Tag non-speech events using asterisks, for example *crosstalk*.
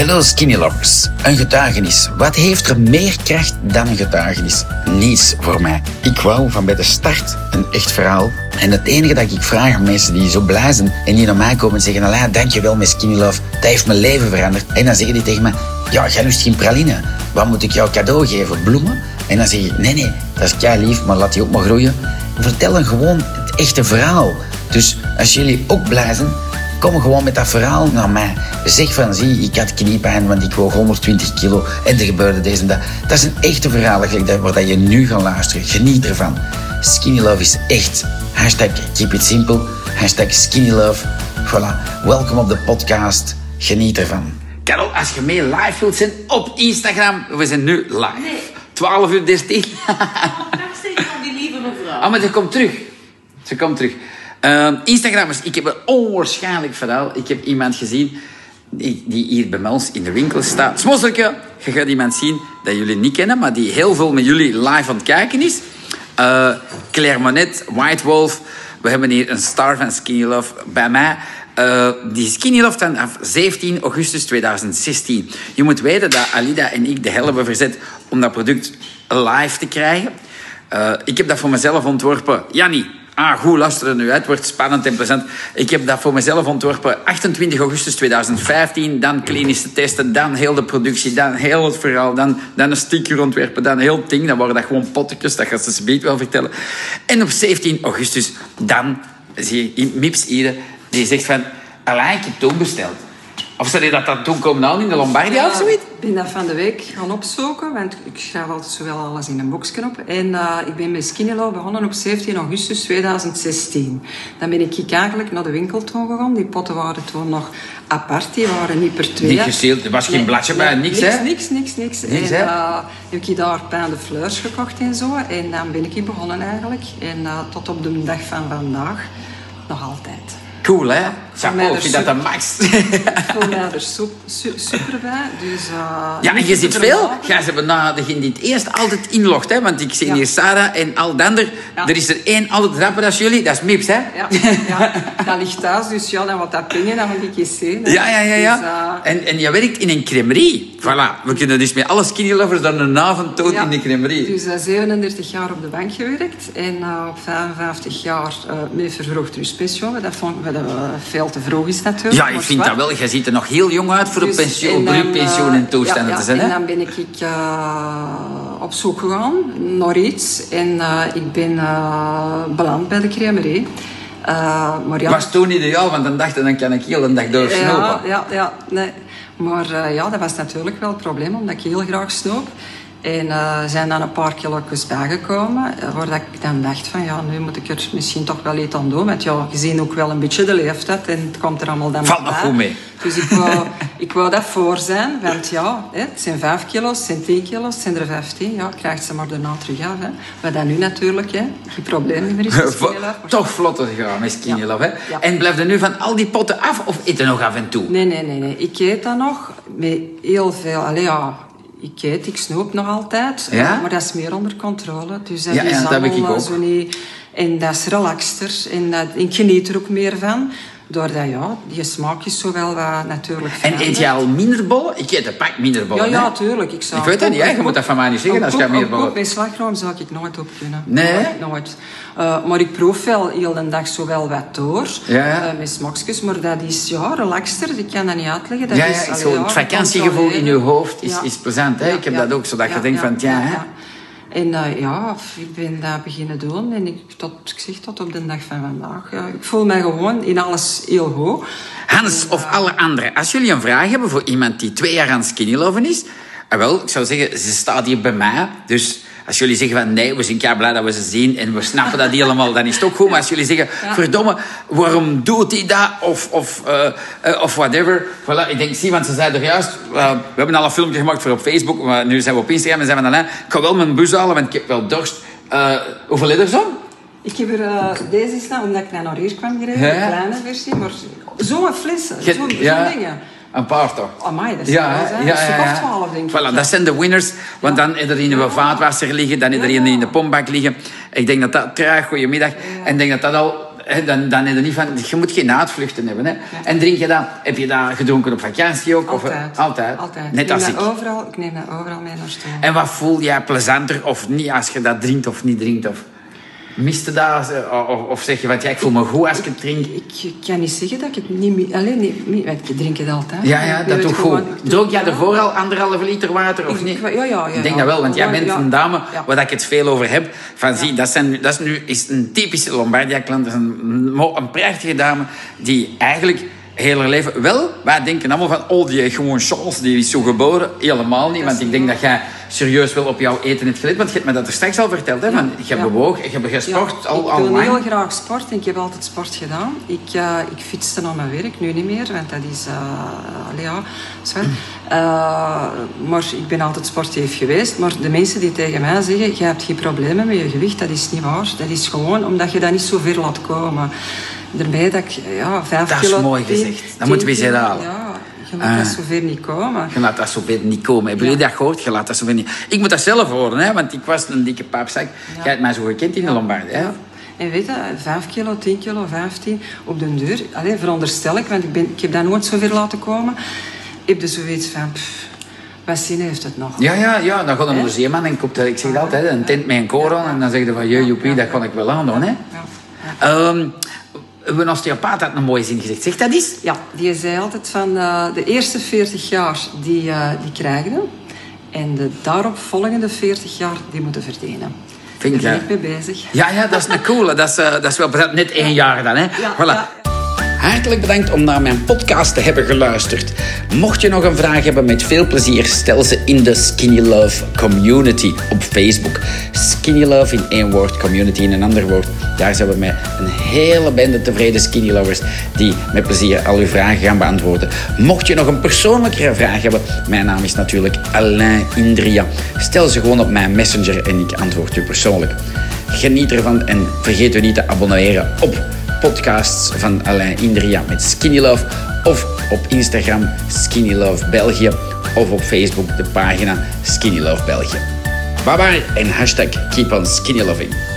Hello Skinny Lovers. Een getuigenis. Wat heeft er meer kracht dan een getuigenis? Niets voor mij. Ik wou van bij de start een echt verhaal. En het enige dat ik vraag aan mensen die zo blij zijn en die naar mij komen en zeggen, Alain, dankjewel met Skinny Love. Dat heeft mijn leven veranderd. En dan zeggen die tegen mij, ja, jij lust geen praline. Wat moet ik jou cadeau geven? Bloemen? En dan zeg ik, nee, nee, dat is kei lief, maar laat die ook maar groeien. Vertel dan gewoon het echte verhaal. Dus als jullie ook blij zijn, Kom gewoon met dat verhaal naar mij. Zeg van, zie, ik had kniepijn, want ik woog 120 kilo en er gebeurde deze en dat. Dat is een echte verhaal waar je nu gaat luisteren. Geniet ervan. Skinny Love is echt. Hashtag keep it simple. Hashtag skinny love. Voilà. Welkom op de podcast. Geniet ervan. Carol, als je mee live wilt zijn op Instagram, we zijn nu live. Nee. 12 uur 13. Dag zeg van die lieve mevrouw. Ah, maar ze komt terug. Ze komt terug. Uh, Instagrammers, ik heb een onwaarschijnlijk verhaal. Ik heb iemand gezien die, die hier bij ons in de winkel staat. Smosselke, je gaat iemand zien dat jullie niet kennen, maar die heel veel met jullie live aan het kijken is. Uh, Claire Monet, White Wolf. We hebben hier een star van Skinny Love bij mij. Uh, die Skinny Love vanaf 17 augustus 2016. Je moet weten dat Alida en ik de hel hebben verzet om dat product live te krijgen. Uh, ik heb dat voor mezelf ontworpen. Jannie, Ah, goed, luisteren nu. Het wordt spannend en plezant. Ik heb dat voor mezelf ontworpen. 28 augustus 2015. Dan klinische testen. Dan heel de productie. Dan heel het verhaal. Dan, dan een sticker ontwerpen. Dan heel het ding. Dan waren dat gewoon pottetjes. Dat gaat ze beet wel vertellen. En op 17 augustus, dan zie je Mips hier. Die zegt van... Alain, ik heb besteld. Of zou je dat dan toen komen aan in de Lombardia of zoiets? Ik ben dat van de week gaan opzoeken, want ik schrijf altijd zowel alles in een boxje op. En uh, ik ben met Skinny Love begonnen op 17 augustus 2016. Dan ben ik eigenlijk naar de winkel toe gegaan. Die potten waren toen nog apart, die waren niet per twee. Niet geseeld, er was geen bladje bij, niks, niks hè? Niks, niks, niks. Niks, en uh, heb ik daar pain de fleurs gekocht en zo. En dan ben ik begonnen eigenlijk. En uh, tot op de dag van vandaag nog altijd. Cool, hè? Chapeau, ik vind dat *laughs* de max. Mij er su su super bij. Dus, uh, Ja, en je ziet veel. Ja, ze hebben na degene die het eerst altijd inlogt, hè? Want ik zie Ja. hier Sarah en al de ander. Ja. Er is er één altijd rapper als jullie, dat is Mips, hè? Ja, ja, dat ligt thuis, dus ja, dan wat dat pingen, dan moet ik eens zien. hè. Ja, ja, ja. ja. Dus, uh, en, en je werkt in een crèmerie. Voilà. We kunnen dus met alle skinny lovers dan een avond ja. in de crèmerie. Dus uh, 37 jaar op de bank gewerkt en op 55 jaar met vervroegd rustpensioen. Dat vond ik veel te vroeg is natuurlijk. Ja, ik vind dat wel. Je ziet er nog heel jong uit voor een Dus- pensioen, en beroepspensioen en eh, toestanden ja, te zijn? En dan ben ik uh, op zoek gegaan naar iets en uh, ik ben uh, beland bij de crèmerie. Uh, maar ja, was toen ideaal, want dan dacht ik, dan kan ik heel de dag door snoepen. Ja, ja, ja, nee. Maar ja, dat was natuurlijk wel het probleem, omdat ik heel graag snoep. En uh, zijn dan een paar kilo's bijgekomen, waar ik dan dacht van ja, nu moet ik er misschien toch wel iets aan doen. Want ja, gezien ook wel een beetje de leeftijd en het komt er allemaal dan Valt nog goed mee. Dus ik wou, *laughs* ik wou dat voor zijn, want ja, het zijn 5 kilo's, het zijn 10 kilo's, het zijn er 15. Ja, krijgt ze maar daarna terug af. Hè. Maar dat nu natuurlijk, hè, geen probleem meer is. met Toch vlotter gegaan met Skinny. Love, hè? Ja. En blijf er nu van al die potten af of eet er nog af en toe? Nee, nee, nee, nee. Ik eet dat nog met heel veel. Allee, ja, ik eet, ik snoep nog altijd. Ja? Maar dat is meer onder controle. Dus dat Ja, is ja, dat heb ik allemaal ook. Zo niet, en dat is relaxter. En dat, ik geniet er ook meer van. Doordat, ja, die smaak is zo wel wat natuurlijk En eet jij al minder bollen? Ik eet een pak minder Ja, bollen, ja, hè? tuurlijk. Ik, zou Ik weet dat niet, hè? Je moet dat van mij niet zeggen als ook- meer bollen- Bij slagroom zou ik nooit op kunnen. Nee? Nooit. nooit. Uh, maar ik proef wel heel de dag zo wel wat door. Ja, ja. Uh, met smaakjes, maar dat is ja, relaxter. Ik kan dat niet uitleggen. Dat Ja, is, ja, ja, vakantiegevoel in je hoofd is, Ja. is plezant, hè? Ja, ik heb ja. dat ook, zodat je Ja, denkt ja, van, ja, hè? En uh, ja, ik ben dat beginnen doen en ik, tot, ik zeg tot op de dag van vandaag. Ik voel mij gewoon in alles heel goed. Hans of alle anderen, als jullie een vraag hebben voor iemand die twee jaar aan skinny loven is, eh, wel, ik zou zeggen, ze staat hier bij mij. Dus als jullie zeggen van nee, we zijn blij dat we ze zien en we snappen dat helemaal, dan is het ook goed. Maar als jullie zeggen, verdomme, waarom doet hij dat? Of, of, eh, eh, of whatever. Voilà, ik denk, zie, want ze zeiden er juist, eh, we hebben al een filmpje gemaakt voor op Facebook, maar nu zijn we op Instagram en zijn we dan, ik ga wel mijn bus halen, want ik heb wel dorst. Hoeveel liter zo? Ik heb er, uh, deze is nou, omdat ik naar hier kwam gereden, een kleine versie, maar zo'n fles, Je- zo'n ja. zo'n dingen. Een paar toch? Amai, dat is Ja, wel, ja, ja, ja. 12, denk ik. Voilà, dat zijn de winners. Want dan is er in de vaatwasser liggen, dan is er Ja, in de pompbak liggen. Ik denk dat dat... Traag, goedemiddag. En ik denk dat dat al dan, dan heb je niet van... Je moet geen uitvluchten hebben. Hè. En drink je dat... Heb je dat gedronken op vakantie ook? Of, Altijd. altijd. Altijd. Net ik als neem ik. dat overal, ik neem dat overal mee naartoe. En wat voel jij plezanter of niet als je dat drinkt of niet drinkt? Of miste dat? eh, Of, of zeg je van, ja, ik voel me goed als ik het drink? Ik kan niet zeggen dat ik het niet meer... Alleen, niet, niet, want ik drink het altijd. Ja, ja, dat doet het goed. Dronk jij ervoor al anderhalve liter water of Ik- niet? ja, ja, ja, Ik denk ja. dat wel, want jij bent ja. een dame waar ik het veel over heb. Van, zie, dat, zijn, dat is nu is een typische Lombardia-klant. Dat is een, een prachtige dame die eigenlijk heel haar leven... Wel, wij denken allemaal van, oh, die heeft gewoon chance, die is zo geboren. Helemaal niet, want ik denk dat jij serieus wel op jouw eten hebt gelet. Want je hebt me dat er straks al verteld, hè? Van, je hebt Ja. bewogen, je hebt gesport Ja, al, ik al doe lang. heel graag sport en ik heb altijd sport gedaan. Ik, eh, ik fietste naar mijn werk, nu niet meer, want dat is... allee, ja, zwaar. Eh, maar ik ben altijd sportief geweest. Maar de mensen die tegen mij zeggen, je hebt geen problemen met je gewicht, dat is niet waar. Dat is gewoon omdat je dat niet zo ver laat komen. Daarbij dat ik ja, vijf Dat is kilo... mooi gezegd. Dat moeten we eens kilo, herhalen. Je Ah. dat zo ver niet komen. Je laat dat zo ver niet komen. Hebben jullie dat gehoord? Je laat dat zo ver niet... Ik moet dat zelf horen, hè? want ik was een dikke paapzak. Jij hebt mij zo gekend in de Lombardij. hè? Ja. En weet je, 5 kilo, 10 kilo, 15 op de deur. Allee, veronderstel ik, want ik, ben, ik heb dat nooit zo ver laten komen. Heb je zoiets van, pff, wat zin heeft het nog? Ja, ja, ja. Dan gaat een museumman en koopt, ik zeg dat altijd, een tent met een koran. En dan zeg je van, je joepie, dat kan ik wel aandoen. Hè? Ja. Ehm, een osteopaat had een mooie zin gezegd. Zeg dat eens. Ja, die zei altijd van eh, de eerste 40 jaar die, eh, die krijgen. En de daaropvolgende 40 jaar die moeten verdienen. Vind ik, Daar ben ik mee bezig. Ja, ja, dat is een coole. Dat is, eh, dat is wel net één jaar dan. Hè? voilà. ja. Hartelijk bedankt om naar mijn podcast te hebben geluisterd. Mocht je nog een vraag hebben, met veel plezier stel ze in de Skinny Love Community op Facebook. Skinny Love in één woord, community in een ander woord. Daar zijn we met een hele bende tevreden Skinny Lovers die met plezier al uw vragen gaan beantwoorden. Mocht je nog een persoonlijkere vraag hebben, mijn naam is natuurlijk Alain Indria. Stel ze gewoon op mijn messenger en ik antwoord u persoonlijk. Geniet ervan en vergeet u niet te abonneren op podcasts van Alain Indria met Skinny Love of op Instagram Skinny Love België of op Facebook de pagina Skinny Love België. Bye bye en hashtag keep on skinny.